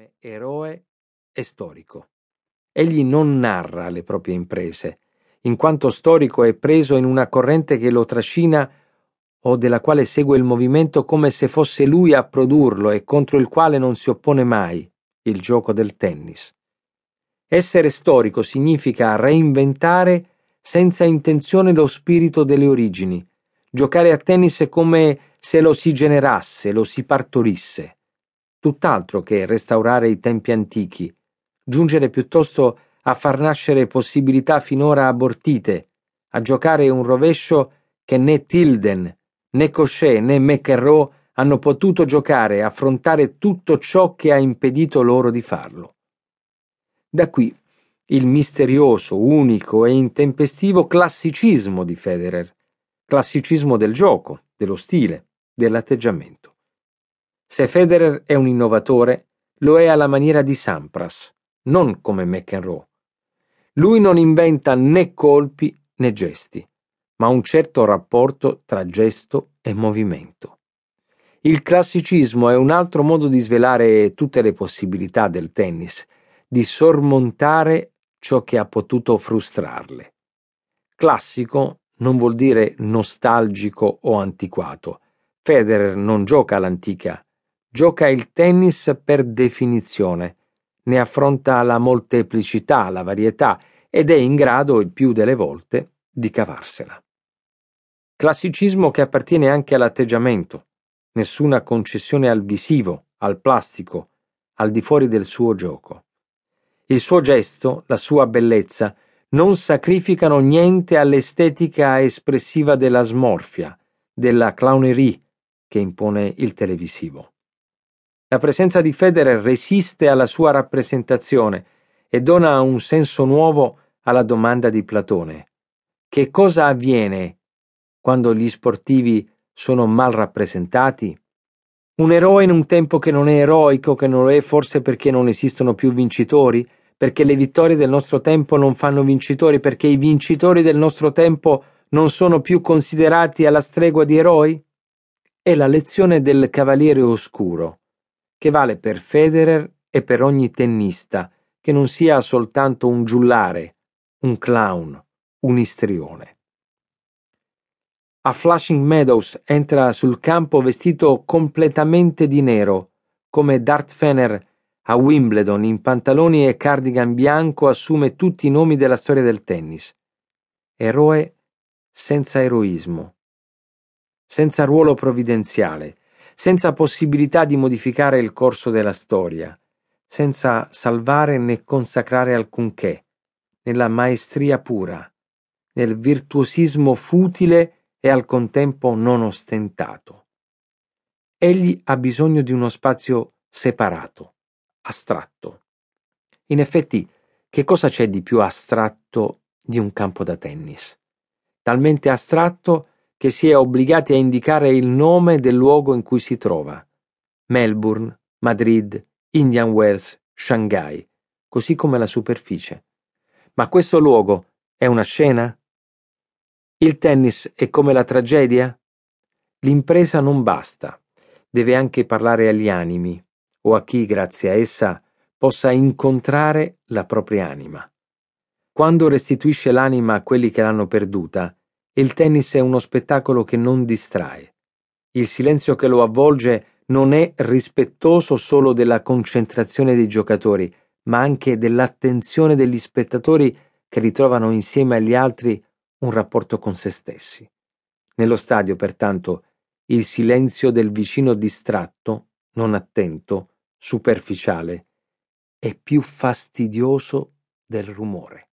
come eroe e storico. Egli non narra le proprie imprese, in quanto storico è preso in una corrente che lo trascina o della quale segue il movimento come se fosse lui a produrlo e contro il quale non si oppone mai, il gioco del tennis. Essere storico significa reinventare senza intenzione lo spirito delle origini, giocare a tennis come se lo si generasse, lo si partorisse. Tutt'altro che restaurare i tempi antichi, giungere piuttosto a far nascere possibilità finora abortite, a giocare un rovescio che né Tilden, né Cochet, né McEnroe hanno potuto giocare e affrontare tutto ciò che ha impedito loro di farlo. Da qui il misterioso, unico e intempestivo classicismo di Federer, classicismo del gioco, dello stile, dell'atteggiamento. Se Federer è un innovatore, lo è alla maniera di Sampras, non come McEnroe. Lui non inventa né colpi né gesti, ma un certo rapporto tra gesto e movimento. Il classicismo è un altro modo di svelare tutte le possibilità del tennis, di sormontare ciò che ha potuto frustrarle. Classico non vuol dire nostalgico o antiquato. Federer non gioca all'antica, gioca il tennis per definizione, ne affronta la molteplicità, la varietà ed è in grado, il più delle volte, di cavarsela. Classicismo che appartiene anche all'atteggiamento, nessuna concessione al visivo, al plastico, al di fuori del suo gioco. Il suo gesto, la sua bellezza, non sacrificano niente all'estetica espressiva della smorfia, della clownerie che impone il televisivo. La presenza di Federer resiste alla sua rappresentazione e dona un senso nuovo alla domanda di Platone. Che cosa avviene quando gli sportivi sono mal rappresentati? Un eroe in un tempo che non è eroico, che non lo è forse perché non esistono più vincitori, perché le vittorie del nostro tempo non fanno vincitori, perché i vincitori del nostro tempo non sono più considerati alla stregua di eroi? È la lezione del cavaliere oscuro che vale per Federer e per ogni tennista, che non sia soltanto un giullare, un clown, un istrione. A Flushing Meadows entra sul campo vestito completamente di nero, come Dart Fener a Wimbledon in pantaloni e cardigan bianco assume tutti i nomi della storia del tennis. Eroe senza eroismo, senza ruolo provvidenziale, senza possibilità di modificare il corso della storia, senza salvare né consacrare alcunché, nella maestria pura, nel virtuosismo futile e al contempo non ostentato. Egli ha bisogno di uno spazio separato, astratto. In effetti, che cosa c'è di più astratto di un campo da tennis? Talmente astratto che si è obbligati a indicare il nome del luogo in cui si trova. Melbourne, Madrid, Indian Wells, Shanghai, così come la superficie. Ma questo luogo è una scena? Il tennis è come la tragedia? L'impresa non basta, deve anche parlare agli animi, o a chi, grazie a essa, possa incontrare la propria anima. Quando restituisce l'anima a quelli che l'hanno perduta, il tennis è uno spettacolo che non distrae. Il silenzio che lo avvolge non è rispettoso solo della concentrazione dei giocatori, ma anche dell'attenzione degli spettatori che ritrovano insieme agli altri un rapporto con se stessi. Nello stadio, pertanto, il silenzio del vicino distratto, non attento, superficiale, è più fastidioso del rumore.